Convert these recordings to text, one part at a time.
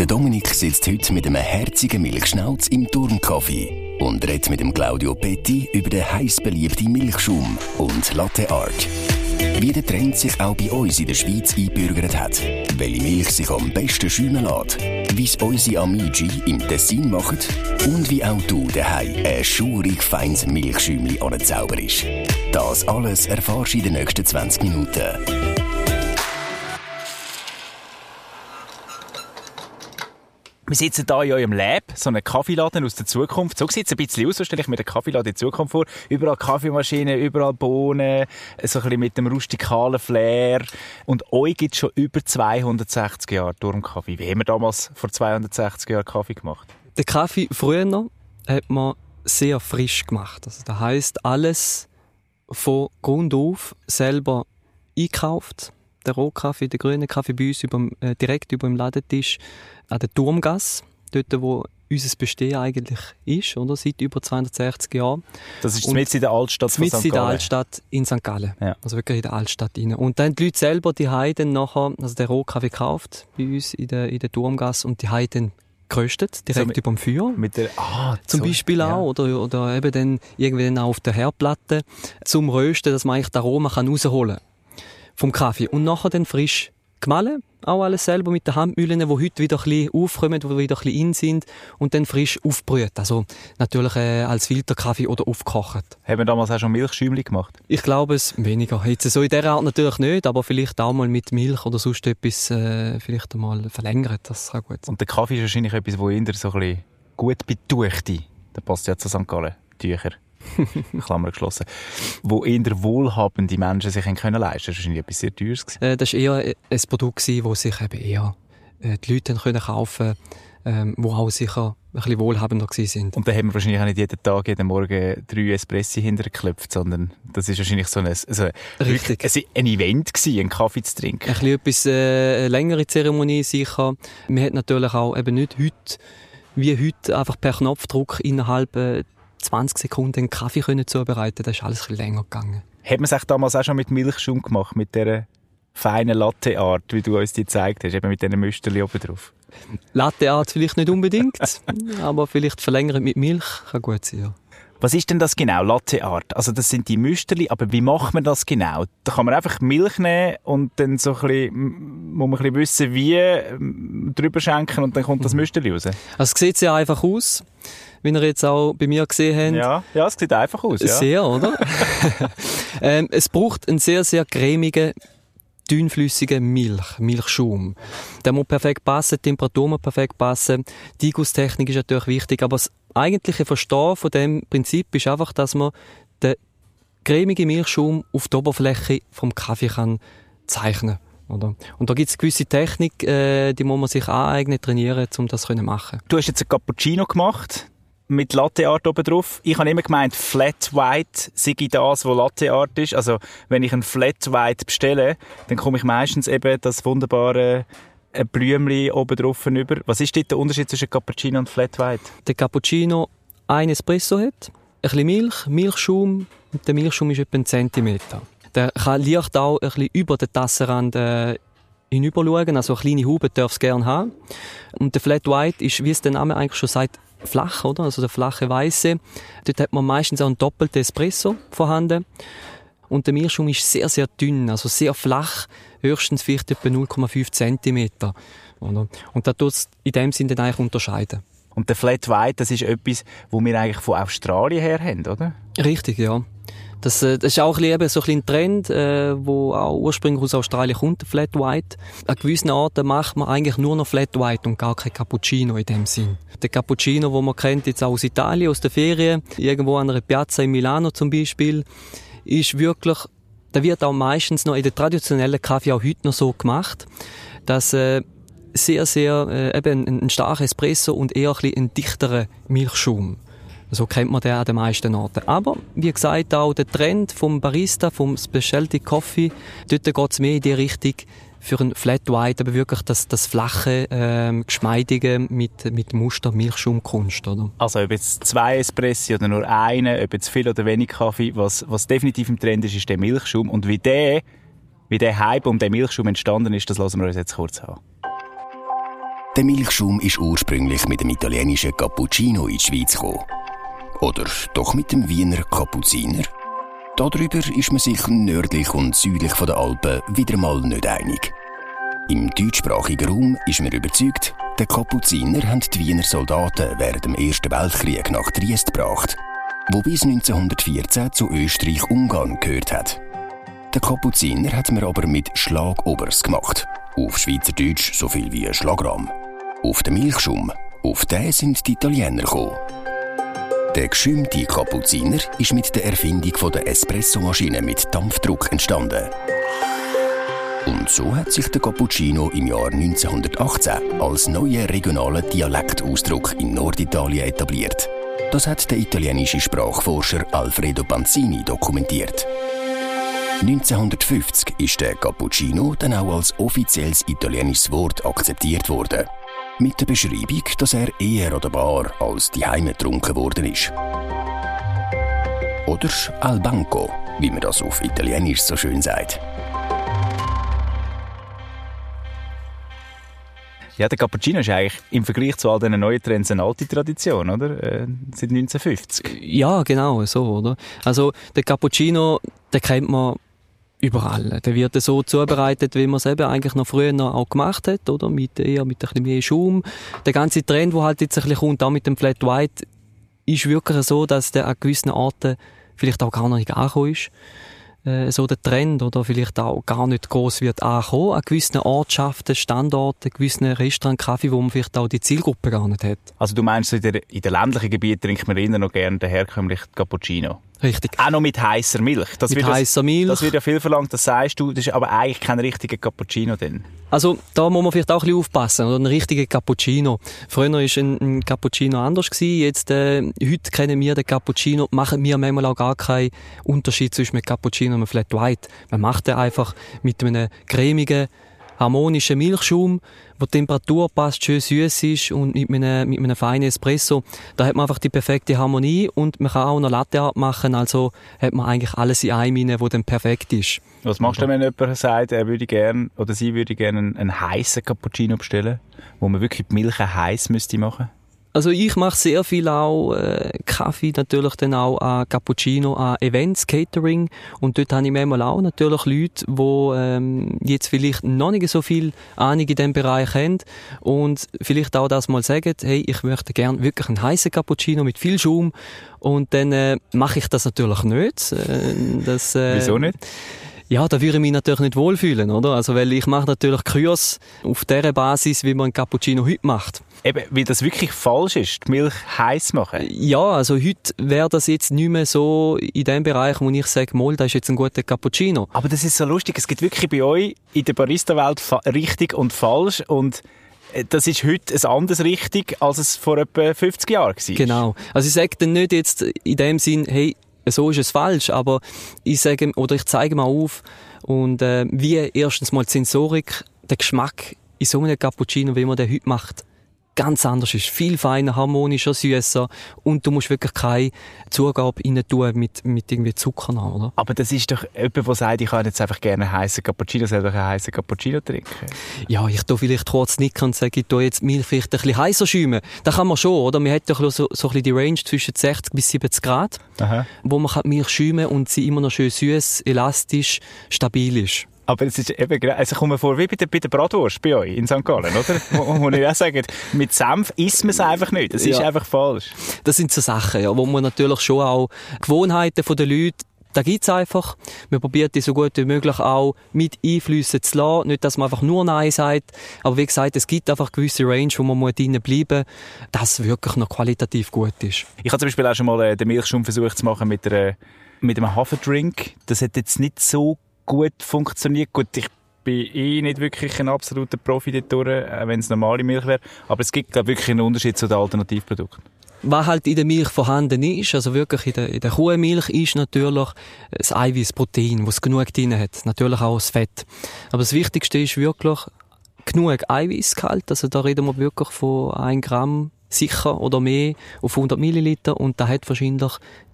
Der Dominik sitzt heute mit einem herzigen Milchschnauz im Turmkaffee und redet mit dem Claudio Petti über den heiß beliebten Milchschaum und Latte Art. Wie der Trend sich auch bei uns in der Schweiz einbürgert hat, welche Milch sich am besten schäumen lässt, wie es unsere Amici im Tessin machen und wie auch du daheim ein schurig feines Milchschäumchen anzauberst. Das alles erfährst du in den nächsten 20 Minuten. Wir sitzen hier in eurem Lab, so einem Kaffeeladen aus der Zukunft. So sieht es ein bisschen aus, so stelle ich mir den Kaffeeladen in Zukunft vor. Überall Kaffeemaschinen, überall Bohnen, so ein bisschen mit dem rustikalen Flair. Und euch gibt es schon über 260 Jahre Turmkaffee. Wie haben wir damals vor 260 Jahren Kaffee gemacht? Den Kaffee früher hat man sehr frisch gemacht. Also das heisst, alles von Grund auf selber einkauft der Rohkaffee, der grüne Kaffee bei uns über, äh, direkt über dem Ladentisch an der Turmgasse, dort wo unser Bestehen eigentlich ist, oder? Seit über 260 Jahren. Das ist mitten in der Altstadt von St. Gallen? in der Altstadt in St. Gallen. Ja. Also wirklich in der Altstadt rein. Und dann die Leute selber, die haben dann nachher, also der Rohkaffee gekauft bei uns in der, in der Turmgasse und die haben dann geröstet, direkt so mit, über dem Feuer. Mit der, ah, zum so, Beispiel auch, ja. oder, oder eben dann irgendwie dann auch auf der Herdplatte zum Rösten, dass man eigentlich das Aroma kann rausholen kann vom Kaffee. Und nachher dann frisch gemahlen, auch alles selber mit den Handmühlen, die heute wieder ein bisschen aufkommen, die wieder ein bisschen in sind und dann frisch aufbrüht. Also natürlich äh, als Filterkaffee oder aufgekocht. Haben wir damals auch schon Milchschäumchen gemacht? Ich glaube es weniger. Jetzt so in dieser Art natürlich nicht, aber vielleicht auch mal mit Milch oder sonst etwas äh, vielleicht einmal verlängert. Das kann gut sein. Und der Kaffee ist wahrscheinlich etwas, wo eher so ein bisschen gut betuchte. Der passt ja zu St. Gallen. Tücher. Klammer geschlossen, wo eher wohlhabende Menschen sich können leisten können. Das war wahrscheinlich etwas sehr Teures. Äh, das war eher ein Produkt, das sich eben eher äh, die Leute können kaufen ähm, wo auch sicher ein bisschen wohlhabender sind. Und da haben wir wahrscheinlich auch nicht jeden Tag, jeden Morgen drei Espressi hintergeklopft, sondern das ist wahrscheinlich so ein, also Richtig. Ein, ein Event gewesen, einen Kaffee zu trinken. Ein bisschen etwas, äh, längere Zeremonie sicher. Man hat natürlich auch eben nicht heute, wie heute, einfach per Knopfdruck innerhalb äh, 20 Sekunden einen Kaffee können zubereiten Das ist alles ein bisschen länger gegangen. Hat man sich damals auch schon mit Milchschaum gemacht, mit dieser feinen Latteart, wie du uns die gezeigt hast, eben mit diesen Müsterli oben drauf? Latteart vielleicht nicht unbedingt, aber vielleicht verlängert mit Milch kann gut sein, ja. Was ist denn das genau, Latteart? Also das sind die Müsterli, aber wie macht man das genau? Da kann man einfach Milch nehmen und dann so ein bisschen, muss man ein bisschen wissen, wie drüber schenken und dann kommt das mhm. Müsterli raus. Also es sieht sehr einfach aus wie ihr jetzt auch bei mir gesehen habt. Ja, ja es sieht einfach aus. Ja. Sehr, oder? ähm, es braucht einen sehr, sehr cremigen, dünnflüssigen Milch, Milchschaum. Der muss perfekt passen, die Temperatur muss perfekt passen. Die Gussstechnik ist natürlich wichtig, aber das eigentliche Verstehen von dem Prinzip ist einfach, dass man den cremigen Milchschaum auf der Oberfläche vom Kaffee kann zeichnen oder? Und da gibt es gewisse Technik, äh, die muss man sich aneignen, trainieren, um das zu machen. Du hast jetzt einen Cappuccino gemacht mit Latte Art oben drauf. Ich habe immer gemeint, Flat White sei das, was Latte Art ist. Also, wenn ich ein Flat White bestelle, dann komme ich meistens eben das wunderbare äh, Blümchen oben drauf über. Was ist dort der Unterschied zwischen Cappuccino und Flat White? Der Cappuccino ein Espresso hat, ein bisschen Milch, Milchschaum, und der Milchschaum ist etwa ein Zentimeter. Der kann leicht auch ein bisschen über den Tassenrand äh, hinüberschauen, also eine kleine Haube darf es gerne haben. Und der Flat White ist, wie es der Name eigentlich schon sagt, flach, oder? Also der flache Weiße. Dort hat man meistens auch einen doppelten Espresso vorhanden. Und der Milchschaum ist sehr, sehr dünn, also sehr flach, höchstens vielleicht etwa 0,5 cm. Oder? Und da tut es in dem Sinne dann eigentlich unterscheiden. Und der Flat White, das ist etwas, wo wir eigentlich von Australien her haben, oder? Richtig, ja. Das, äh, das ist auch ein, bisschen, so ein, ein Trend, äh, wo auch ursprünglich aus Australien kommt, Flat White. An gewissen Orten macht man eigentlich nur noch Flat White und gar kein Cappuccino in dem Sinn. Der Cappuccino, wo man kennt jetzt auch aus Italien, aus der Ferien, irgendwo an einer Piazza in Milano zum Beispiel, ist wirklich, da wird auch meistens noch in der traditionellen Kaffee auch heute noch so gemacht, dass äh, sehr, sehr äh, eben ein, ein starker Espresso und eher ein, bisschen ein dichterer Milchschaum so kennt man den an den meisten Orten. Aber, wie gesagt, auch der Trend vom Barista, vom Specialty Coffee, dort geht es mehr in die Richtung für ein Flat White, aber wirklich das, das flache, ähm, geschmeidige mit, mit Muster Milchschaumkunst, oder? Also, ob jetzt zwei Espressi oder nur eine, ob jetzt viel oder wenig Kaffee, was, was definitiv im Trend ist, ist der Milchschaum. Und wie der, wie der Hype um den Milchschaum entstanden ist, das lassen wir uns jetzt kurz an. Der Milchschaum ist ursprünglich mit dem italienischen Cappuccino in die Schweiz gekommen. Oder doch mit dem Wiener Kapuziner? Darüber ist man sich nördlich und südlich von den Alpen wieder mal nicht einig. Im deutschsprachigen Raum ist man überzeugt, die Kapuziner haben die Wiener Soldaten während dem Ersten Weltkrieg nach Triest gebracht, wo bis 1914 zu Österreich-Ungarn gehört hat. Der Kapuziner hat man aber mit Schlagobers gemacht. Auf Schweizerdeutsch so viel wie Schlagrahm. Auf den Milchschaum, auf den sind die Italiener gekommen. Der geschäumte Kapuziner ist mit der Erfindung der Espressomaschine mit Dampfdruck entstanden. Und so hat sich der Cappuccino im Jahr 1918 als neuer regionaler Dialektausdruck in Norditalien etabliert. Das hat der italienische Sprachforscher Alfredo Panzini dokumentiert. 1950 ist der Cappuccino dann auch als offizielles italienisches Wort akzeptiert worden. Mit der Beschreibung, dass er eher an der Bar als die Heime getrunken worden ist. Oder al banco, wie man das auf Italienisch so schön sagt. Ja, der Cappuccino ist eigentlich im Vergleich zu all diesen neuen Trends eine alte Tradition, oder? Äh, seit 1950. Ja, genau, so, oder? Also, der Cappuccino, den kennt man überall. Der wird so zubereitet, wie man es eben eigentlich noch früher noch auch gemacht hat, oder? Mit eher mit ein bisschen mehr Schaum. Der ganze Trend, der halt jetzt ein bisschen kommt, auch mit dem Flat White, ist wirklich so, dass der an gewissen Orten vielleicht auch gar nicht angekommen ist äh, so der Trend oder vielleicht auch gar nicht groß wird ankommen an gewissen Ortschaften, Standorten, gewissen Restaurants, Kaffee, wo man vielleicht auch die Zielgruppe gar nicht hat. Also du meinst, in den ländlichen Gebieten trinkt man immer noch gerne den herkömmlichen Cappuccino? Richtig. Auch noch mit heißer Milch. Das mit heißer Milch. Das wird ja viel verlangt, das sagst du, das ist aber eigentlich kein richtiger Cappuccino denn. Also da muss man vielleicht auch ein bisschen aufpassen, oder ein richtiger Cappuccino. Früher war ein, ein Cappuccino anders gewesen, jetzt äh, heute kennen wir den Cappuccino, machen wir manchmal auch gar keinen Unterschied zwischen einem Cappuccino und einem Flat White. Man macht den einfach mit einem cremigen harmonischen Milchschaum, wo die Temperatur passt, schön süß ist und mit einem, mit einem feinen Espresso. Da hat man einfach die perfekte Harmonie und man kann auch noch Latte Art machen, also hat man eigentlich alles in einem wo dann perfekt ist. Was machst du, wenn jemand sagt, er würde gerne oder sie würde gerne einen, einen heißen Cappuccino bestellen, wo man wirklich die Milch heiß müsste? Also ich mache sehr viel auch äh, Kaffee, natürlich dann auch an Cappuccino, an Events, Catering und dort habe ich manchmal auch natürlich Leute, die ähm, jetzt vielleicht noch nicht so viel Ahnung in diesem Bereich haben und vielleicht auch das mal sagen, hey, ich möchte gerne wirklich einen heißen Cappuccino mit viel Schaum und dann äh, mache ich das natürlich nicht. Äh, das, äh, Wieso nicht? Ja, da würde ich mich natürlich nicht wohlfühlen, oder? Also, weil ich mache natürlich Kurs auf der Basis, wie man ein Cappuccino heute macht. Eben, weil das wirklich falsch ist, die Milch heiß machen. Ja, also heute wäre das jetzt nicht mehr so in dem Bereich, wo ich sage, mal, das ist jetzt ein guter Cappuccino. Aber das ist so lustig, es gibt wirklich bei euch in der Barista-Welt richtig und falsch und äh, das ist heute ein anderes richtig, als es vor etwa 50 Jahren war. Genau. Also ich sage dann nicht jetzt in dem Sinn, hey, so ist es falsch, aber ich sage oder ich zeige mal auf und äh, wie erstens mal die Sensorik, der Geschmack in so einem Cappuccino, wie man den heute macht, ganz anders ist. Viel feiner, harmonischer, süßer und du musst wirklich keine Zugabe rein tun mit, mit irgendwie Zucker noch, oder? Aber das ist doch jemand, der sagt, ich kann jetzt einfach gerne einen heißen Cappuccino, selber einen heißen Cappuccino trinken. Ja, ich tue vielleicht kurz nicken und sage, ich tue jetzt Milch vielleicht ein bisschen heißer schäumen. Das kann man schon, oder? Man hat doch so, so ein bisschen die Range zwischen 60 bis 70 Grad, Aha. wo man Milch schäumen und sie immer noch schön süß, elastisch, stabil ist. Aber es ist eben, also kommen vor wie bei der, bei der Bratwurst bei euch in St. Gallen, oder? wo, wo ich auch sage, mit Senf isst man es einfach nicht. Das ist ja. einfach falsch. Das sind so Sachen, ja, wo man natürlich schon auch Gewohnheiten der Leute da gibt's einfach. Man probiert die so gut wie möglich auch mit Einflüssen zu lassen. Nicht, dass man einfach nur Nein sagt. Aber wie gesagt, es gibt einfach gewisse Range, wo man muss drinnen bleiben muss, dass wirklich noch qualitativ gut ist. Ich habe zum Beispiel auch schon mal äh, den Milchschaum versucht zu machen mit, einer, mit einem Haferdrink. Das hat jetzt nicht so gut funktioniert. Gut, ich bin eh nicht wirklich ein absoluter Profi wenn es normale Milch wäre. Aber es gibt, glaube wirklich einen Unterschied zu den Alternativprodukten. Was halt in der Milch vorhanden ist, also wirklich in der, in der Kuhmilch, ist natürlich das Eiweiß, Protein, was genug drin hat. Natürlich auch das Fett. Aber das Wichtigste ist wirklich genug Eiweißgehalt. Also da reden wir wirklich von 1 Gramm sicher oder mehr auf 100 Milliliter und da hat wahrscheinlich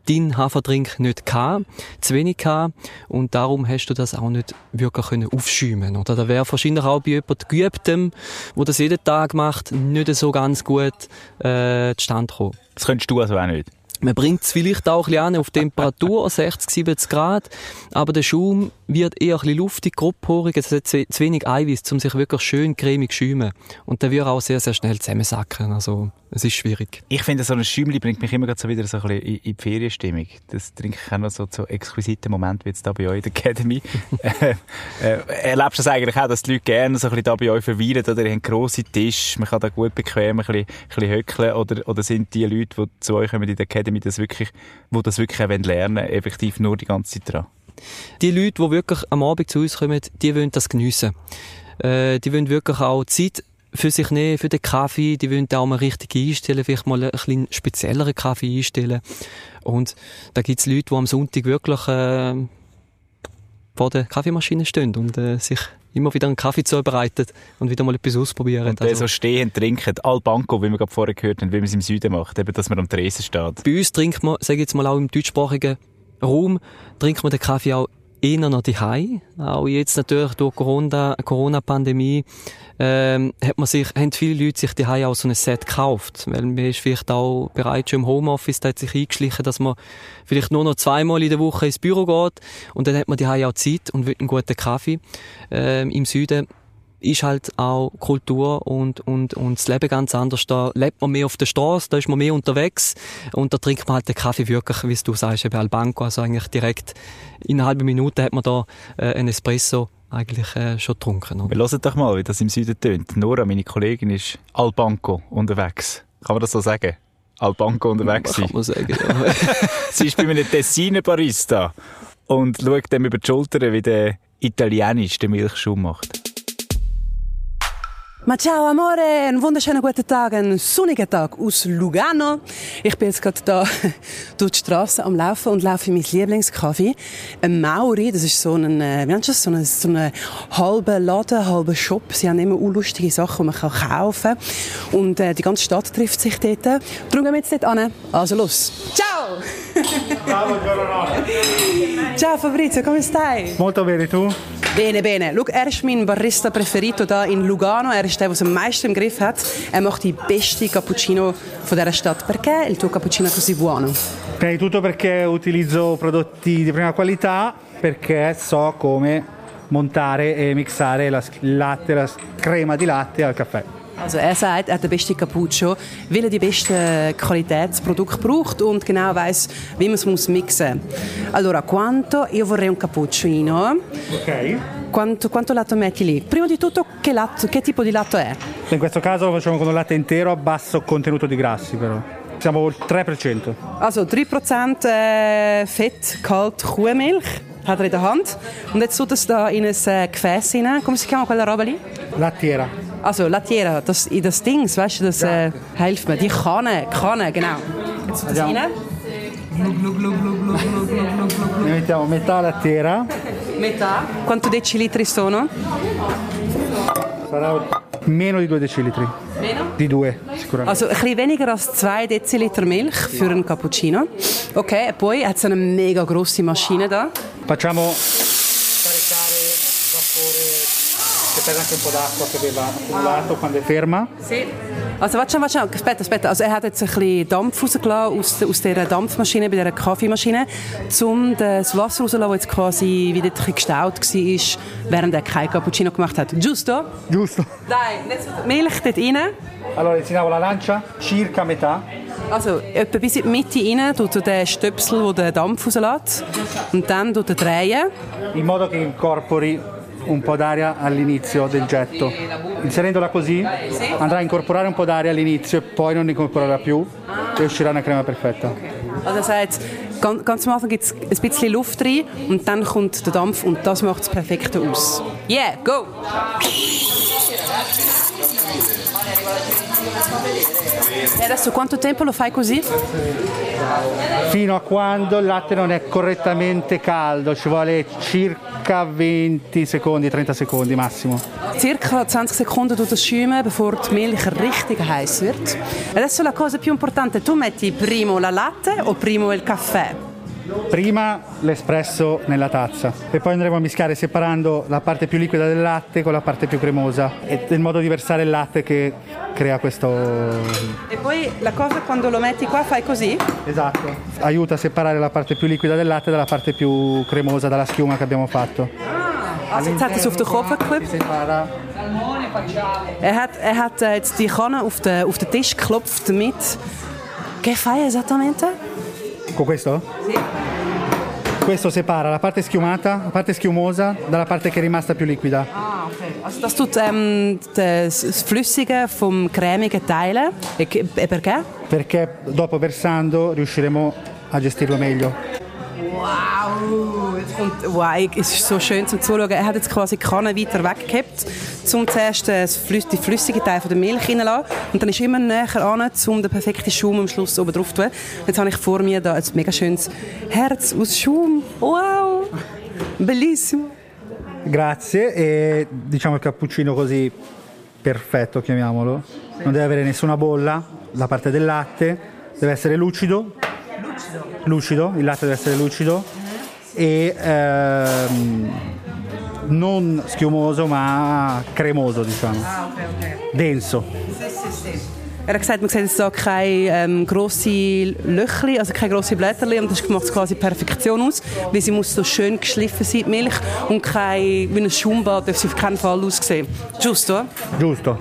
dein Haferdrink nicht gehabt, zu wenig gehabt und darum hast du das auch nicht wirklich können aufschäumen oder da wäre wahrscheinlich auch bei jemandem geübtem, wo das jeden Tag macht, nicht so ganz gut äh, zustande kommen. Das könntest du also auch nicht? Man bringt es vielleicht auch ein bisschen an auf Temperatur, 60, 70 Grad, aber der Schaum wird eher ein bisschen luftig, grobporig, es hat zu wenig Eiweiß, um sich wirklich schön cremig zu schäumen. Und der wird auch sehr, sehr schnell zusammensacken, also es ist schwierig. Ich finde, so ein Schäumchen bringt mich immer so wieder so ein bisschen in, in die Ferienstimmung. Das trinke ich auch noch so zu exquisiten Momenten, wie jetzt da bei euch in der Academy. äh, äh, erlebst du das eigentlich auch, dass die Leute gerne so ein bisschen da bei euch verweilen, oder ihr habt grosse Tisch, man kann da gut bequem ein bisschen, ein bisschen höckeln, oder, oder sind die Leute, die zu euch kommen in der Academy, das wirklich, die das wirklich lernen wollen, effektiv nur die ganze Zeit dran? Die Leute, die wirklich am Abend zu uns kommen, die wollen das geniessen. Äh, die wollen wirklich auch Zeit für sich nehmen, für den Kaffee. Die wollen auch mal richtig einstellen, vielleicht mal einen bisschen spezielleren Kaffee einstellen. Und da gibt es Leute, die am Sonntag wirklich äh, vor der Kaffeemaschine stehen und äh, sich immer wieder einen Kaffee zubereitet und wieder mal etwas ausprobieren. Und also, so stehen, trinken, Al Banco, wie wir gerade vorher gehört haben, wie man es im Süden macht, eben, dass man am Tresen steht. Bei uns trinkt man, sage ich jetzt mal auch im deutschsprachigen Raum, trinkt man den Kaffee auch eher noch die Auch jetzt natürlich durch Corona, Corona-Pandemie, ähm, hat man sich, haben viele Leute sich die auch so ein Set gekauft. Weil man ist vielleicht auch bereits schon im Homeoffice, da hat sich eingeschlichen, dass man vielleicht nur noch zweimal in der Woche ins Büro geht. Und dann hat man die auch Zeit und will einen guten Kaffee. Ähm, Im Süden ist halt auch Kultur und, und, und das Leben ganz anders. Da lebt man mehr auf der Straße, da ist man mehr unterwegs und da trinkt man halt den Kaffee wirklich, wie du sagst, bei Albanco, also eigentlich direkt in einer halben Minute hat man da äh, einen Espresso eigentlich äh, schon getrunken. Oder? Wir hören doch mal, wie das im Süden tönt. Nora, meine Kollegin, ist Albanco unterwegs. Kann man das so sagen? Albanco unterwegs sein? Kann man sagen, ja. Sie ist bei einem Tessiner Barista und schaut dem über die Schulter, wie der Italienisch den Milchschuh macht. Ma ciao amore, einen wunderschönen guten Tag, einen sonnigen Tag aus Lugano. Ich bin jetzt gerade da durch die Straße am Laufen und laufe in mein Lieblingskaffee. Ein Mauri, das ist so ein, äh, wie nennt das, so ein, so ein halber Laden, halber Shop. Sie haben immer lustige Sachen, die man kann kaufen kann. Und äh, die ganze Stadt trifft sich dort. Darum gehen wir jetzt dort an. Also los. Ciao! Ciao, Fabrizio, come stai? Molto bene, tu? Bene, bene. Schau, er ist mein Barista preferito da in Lugano. Er ist der, der es am meisten im Griff hat. Er macht die beste Cappuccino von dieser Stadt. Perché il tuo cappuccino è così buono? Prima di tutto perché utilizzo prodotti di prima qualità, perché so come montare e mixare la latte, la crema di latte al caffè. Also er sagt, er hat den besten Cappuccino, weil er die besten Qualitätsprodukte braucht und genau weiß, wie man es muss mixen muss. Allora, quanto io vorrei un cappuccino. Ok. Quanto, quanto latte metti lì? Prima di tutto, che, latte, che tipo di latte è? In questo caso lo facciamo con un latte intero a basso contenuto di grassi però. Siamo al 3%. Also 3% äh, Fett, kalt Kuhmilch hat er in der Hand. Und jetzt tut es da in ein äh, Gefäß rein. Come si chiama quella roba lì? Lattiera. Also Lattiera, das, in das Ding, weißt du, das äh, hilft mir. Die Kanne, Kanne, genau. Jetzt tut das rein. Ne mettiamo metà lattiera. Metà? Quanto decilitri sono? Sarà meno di 2 decilitri. Meno? Di 2, sicuramente. Also ein bisschen weniger als 2 Deziliter Milch für einen Cappuccino. Okay, e poi hat eine mega grosse Maschine da. Facciamo caricare il vapore che perde anche un po' d'acqua che aveva accumulato quando è ferma. Sì. Also warte schon, warte schon, aspetta, aspetta. Also er hat jetzt ein bisschen Dampf rausgelassen aus, aus dieser Dampfmaschine, bei dieser Kaffeemaschine, um das Wasser rauszulassen, das jetzt quasi wieder ein gestaut war, während er kein Cappuccino gemacht hat. Giusto? Giusto. Dai, jetzt Milch dort rein. Allora insinavo la lancia circa metà. Also etwa bis in die Mitte rein, tut er den Stöpsel, der den Dampf rauslässt. Und dann tut er drehen. In modo che incorpori un po' d'aria all'inizio del getto. Inserendola così andrà a incorporare un po' d'aria all'inizio e poi non incorporerà più e uscirà una crema perfetta. Also das heißt, ganz, ganz am Anfang gibt es ein bisschen Luft rein und dann kommt der Dampf und das macht es perfekt aus. Yeah, go! E adesso quanto tempo lo fai così? Fino a quando il latte non è correttamente caldo, ci vuole circa 20 secondi, 30 secondi massimo. Circa 20 secondi tut es schäumen, bevor die Milch richtig heiß wird. Adesso la cosa più importante, tu metti primo la latte o primo il caffè? Prima l'espresso nella tazza e poi andremo a mischiare separando la parte più liquida del latte con la parte più cremosa. È il modo di versare il latte che crea questo... E poi la cosa quando lo metti qua fai così? Esatto. Aiuta a separare la parte più liquida del latte dalla parte più cremosa, dalla schiuma che abbiamo fatto. Also jetzt hat es auf den Kopf Si geklopft. separa Er hat, er hat äh, jetzt die Kanne auf den, auf den Tisch geklopft mit... Che fai esattamente? Con questo? Sì. Questo separa la parte schiumata, la parte schiumosa dalla parte che è rimasta più liquida. Ah, okay. Also das tut ähm, das Flüssige vom cremigen teilen. E, che- e perché? Perché dopo versando riusciremo a gestirlo meglio. Wow, kommt, wow, es ist so schön zum Zuschauen. Er hat jetzt quasi die Kanne weiter weggehabt, um zuerst äh, das Flüss, die flüssige Teil der Milch reinzulassen. Und dann ist immer näher an, um den perfekten Schaum am Schluss oben drauf zu tun. Jetzt habe ich vor mir da ein mega schönes Herz aus Schaum. Wow, bellissimo. Grazie e diciamo il cappuccino così perfetto, chiamiamolo. Non deve avere nessuna bolla, la parte del latte deve essere lucido. Lucido, il latte deve essere lucido e ehm, non schiumoso ma cremoso, diciamo. Denso. Er hat gesagt, man sieht jetzt hier keine ähm, grossen Löchli, also keine grossen Blätterli und das macht es quasi Perfektion aus, weil sie muss so schön geschliffen sein, die Milch, und kein, wie ein Schaumbad darf sie auf keinen Fall aussehen. Giusto? Giusto.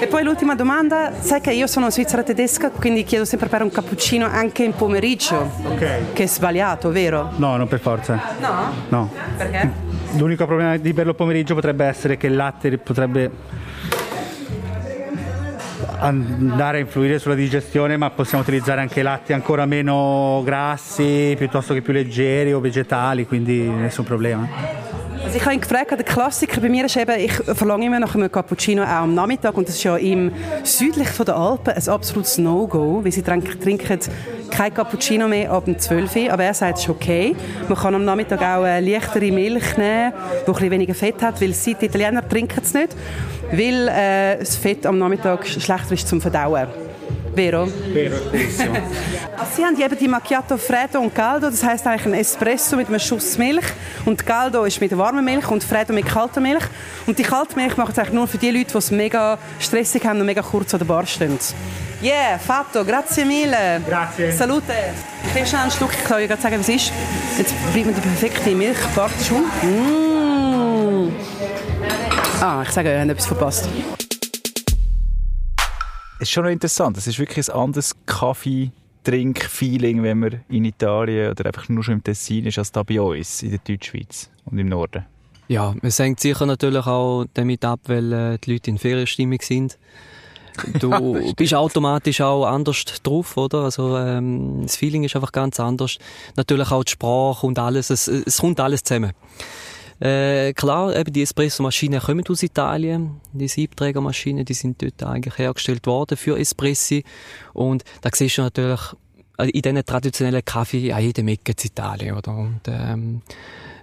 E poi l'ultima domanda, sai che io sono svizzera tedesca, quindi chiedo sempre per un cappuccino anche in pomeriggio, Ok. che è sbagliato, vero? No, non per forza. No? No. Perché? L'unico problema di berlo pomeriggio potrebbe essere che il latte potrebbe andare a influire sulla digestione, ma possiamo utilizzare anche latti ancora meno grassi, piuttosto che più leggeri o vegetali, quindi nessun problema. Also ich habe ihn gefragt, der Klassiker bei mir ist eben, ich verlange immer nach einem Cappuccino auch am Nachmittag und das ist ja im südlich von der Alpen ein absolutes No-Go, weil sie trinken, kein Cappuccino mehr ab dem 12 Uhr, aber er sagt, es ist okay. Man kann am Nachmittag auch eine leichtere Milch nehmen, die ein bisschen weniger Fett hat, weil sie, die Italiener trinken es nicht, weil äh, das Fett am Nachmittag schlechter ist zum Verdauen. Vero? Vero. Also Sie haben eben die Macchiato Freddo und Caldo, das heißt eigentlich ein Espresso mit einem Schuss Milch und Caldo ist mit warmer Milch und Freddo mit kalter Milch und die kalte Milch macht es eigentlich nur für die Leute, die es mega stressig haben und mega kurz an der Bar stehen. Yeah, fatto, grazie mille. Grazie. Salute. Ich nehme schnell einen Schluck, ich kann euch sagen, was es ist. Jetzt bleibt mir die perfekte Milch, wartet schon. Ah, ich sage euch, ihr habt etwas verpasst. Es ist schon noch interessant. Es ist wirklich ein anderes Kaffee-Trink-Feeling, wenn man in Italien oder einfach nur schon im Tessin ist, als da bei uns in der Deutschschweiz und im Norden. Ja, es hängt sicher natürlich auch damit ab, weil äh, die Leute in Ferienstimmung sind. Du bist automatisch auch anders drauf, oder? Also ähm, das Feeling ist einfach ganz anders. Natürlich auch die Sprache und alles, es, es kommt alles zusammen. Äh, klar, eben die Espresso-Maschinen kommen aus Italien. Die Siebträgermaschinen, die sind dort eigentlich hergestellt worden für Espressi. Und da siehst du natürlich äh, in diesen traditionellen Kaffee an jedem Ecke in Italien, oder? Und ähm,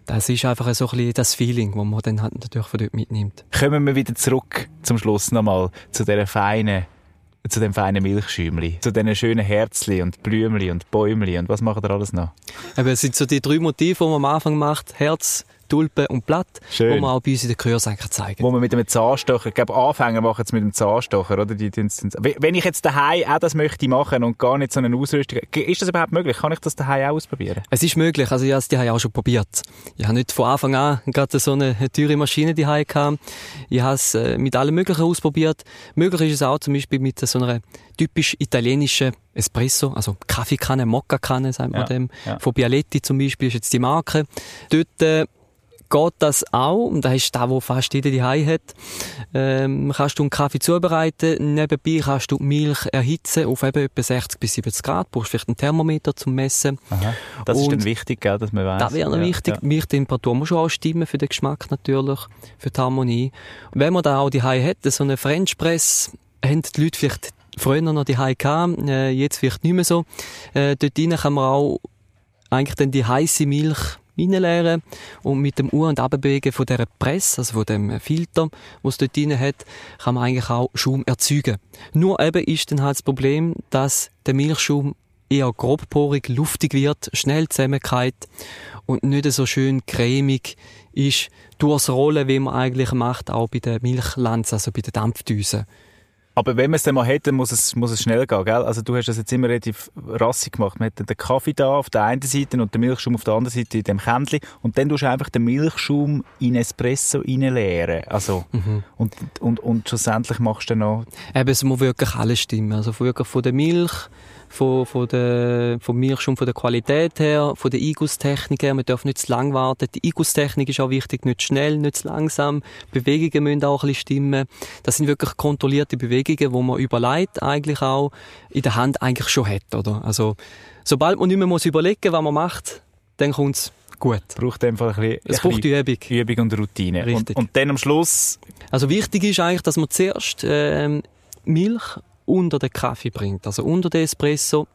das ist einfach so ein bisschen das Feeling, das man dann halt natürlich von dort mitnimmt. Kommen wir wieder zurück zum Schluss nochmal zu dieser feinen zu dem feinen Milchschäumli, zu diesen schönen Herzli und Blümli und Bäumli und was macht ihr alles noch? Eben, es sind so die drei Motive, die man am Anfang macht. Herz, Tulpe und Blatt, Schön. die man auch bei uns in den Kursen eigentlich zeigen. Wo man mit einem Zahnstocher, ich glaube Anfänger machen es mit dem Zahnstocher, oder? Die, die, die, wenn ich jetzt daheim auch das möchte machen und gar nicht so eine Ausrüstung, ist das überhaupt möglich? Kann ich das daheim auch ausprobieren? Es ist möglich, also ich habe es die auch schon probiert. Ich habe nicht von Anfang an gerade so eine teure Maschine die gehabt. Ich habe es äh, mit allem Möglichen ausprobiert. Möglich ist es auch zum Beispiel mit so einer typisch italienischen Espresso, also Kaffeekanne, Mokka-Kanne, sagt man Ja, dem. ja. Von Bialetti zum Beispiel ist jetzt die Marke. Dort äh, geht das auch, und das ist das, was fast jeder die hat. Ähm, kannst du einen Kaffee zubereiten, nebenbei kannst du die Milch erhitzen auf eben etwa 60 bis 70 Grad, brauchst vielleicht einen Thermometer zum Messen. Aha. Das ist Und dann wichtig, gell, dass man weiß. Das wäre noch wichtig. Ja. Milchtemperatur muss auch stimmen für den Geschmack natürlich, für die Harmonie. Und wenn man da auch die hat, so eine French Press, haben die Leute vielleicht früher noch die gehabt, äh, jetzt vielleicht nicht mehr so. Äh, dort rein kann man auch eigentlich dann die heiße Milch reinleeren und mit dem U- und Abbewegen von dieser Presse, also von dem Filter, was dort drin hat, kann man eigentlich auch Schaum erzeugen. Nur eben ist dann halt das Problem, dass der Milchschaum eher grobporig, luftig wird, schnell zusammengeht und nicht so schön cremig ist durchs Rollen, wie man eigentlich macht, auch bei der Milchlanze, also bei den Dampfdüsen. Aber wenn man es dann mal hätte, muss es, muss es schnell gehen, gell? Also du hast das jetzt immer relativ rassig gemacht. Man hat den Kaffee da auf der einen Seite und den Milchschaum auf der anderen Seite in dem Kännchen und dann tust du einfach den Milchschaum in Espresso reinleeren. Also, mhm. und, und, und schlussendlich machst du dann noch... Eben, es muss wirklich alles stimmen. Also wirklich von der Milch von, von der, von mir schon von der Qualität her, von der Eingusstechnik her. Man darf nicht zu lang warten. Die Eingusstechnik ist auch wichtig, nicht schnell, nicht zu langsam. Bewegungen müssen auch ein bisschen stimmen. Das sind wirklich kontrollierte Bewegungen, wo man überlegt eigentlich auch in der Hand eigentlich schon hat, oder? Also, sobald man nicht mehr muss überlegen, was man macht, dann kommt's gut. Braucht einfach ein bisschen, es braucht Übung. Übung und Routine. Richtig. Und, und dann am Schluss? Also wichtig ist eigentlich, dass man zuerst äh, Milch unter den Kaffee bringt, also unter den Espresso.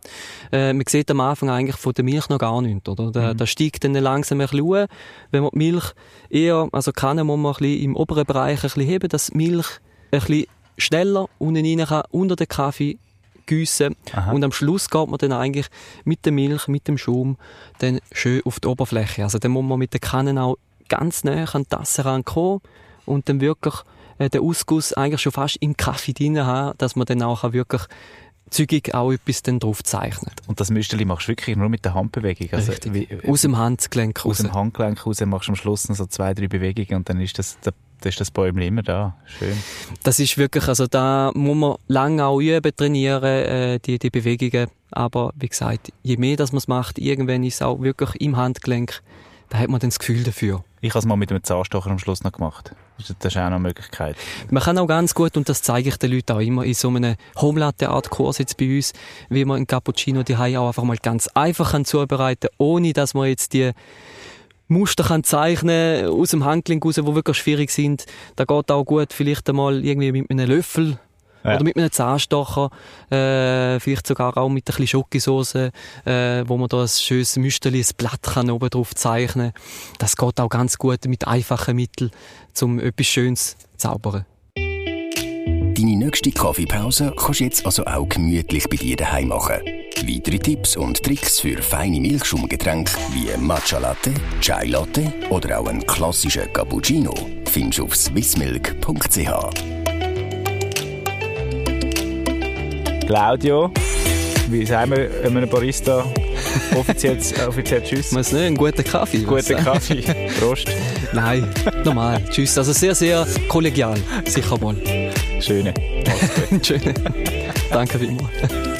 Äh, man sieht am Anfang eigentlich von der Milch noch gar nichts, oder? Da, mhm. da steigt dann langsam ein bisschen hoch. Wenn man die Milch eher, also kann man ein bisschen im oberen Bereich ein bisschen heben, dass die Milch ein bisschen schneller unten rein kann, unter den Kaffee gießen und am Schluss geht man dann eigentlich mit der Milch, mit dem Schaum dann schön auf die Oberfläche. Also dann muss man mit der Kanne auch ganz nah an die Tasse rankommen und dann wirklich äh, den Ausguss eigentlich schon fast im Kaffee drin haben, dass man dann auch wirklich zügig auch etwas dann drauf zeichnet. Und das Müsterli machst du wirklich nur mit der Handbewegung? Also wie, aus dem Handgelenk raus. Aus dem Handgelenk raus machst du am Schluss noch so zwei, drei Bewegungen und dann ist das, da, da ist das Bäumchen immer da. Schön. Das ist wirklich, also da muss man lange auch üben, trainieren, äh, die, die Bewegungen. Aber wie gesagt, je mehr das man es macht, irgendwann ist es auch wirklich im Handgelenk, da hat man dann das Gefühl dafür. Ich habe es mal mit einem Zahnstocher am Schluss noch gemacht. Das ist auch noch eine Möglichkeit. Man kann auch ganz gut, und das zeige ich den Leuten auch immer, in so einem Home-Latte-Art-Kurs jetzt bei uns, wie man einen Cappuccino die auch einfach mal ganz einfach kann zubereiten ohne dass man jetzt die Muster kann zeichnen aus dem Handling raus, die wirklich schwierig sind. Da geht auch gut vielleicht einmal irgendwie mit einem Löffel ja. Oder mit einem Zahnstocher, äh, vielleicht sogar auch mit ein bisschen Schokosauce, äh, wo man da ein schönes Müsterli, ein Blatt kann oben drauf zeichnen Das geht auch ganz gut mit einfachen Mitteln, um etwas Schönes zu zaubern. Deine nächste Kaffeepause kannst du jetzt also auch gemütlich bei dir daheim machen. Weitere Tipps und Tricks für feine Milchschaumgetränke wie Matcha Latte, Chai Latte oder auch einen klassischen Cappuccino findest du auf swissmilk.ch. Claudio, wie sagen wir einem Barista offiziell, offiziell Tschüss? Muss nicht, einen guten Kaffee. Guten Kaffee. Prost. Nein, normal. Tschüss. Also sehr, sehr kollegial. Sicher mal. Schöne. Schöne. Danke vielmals.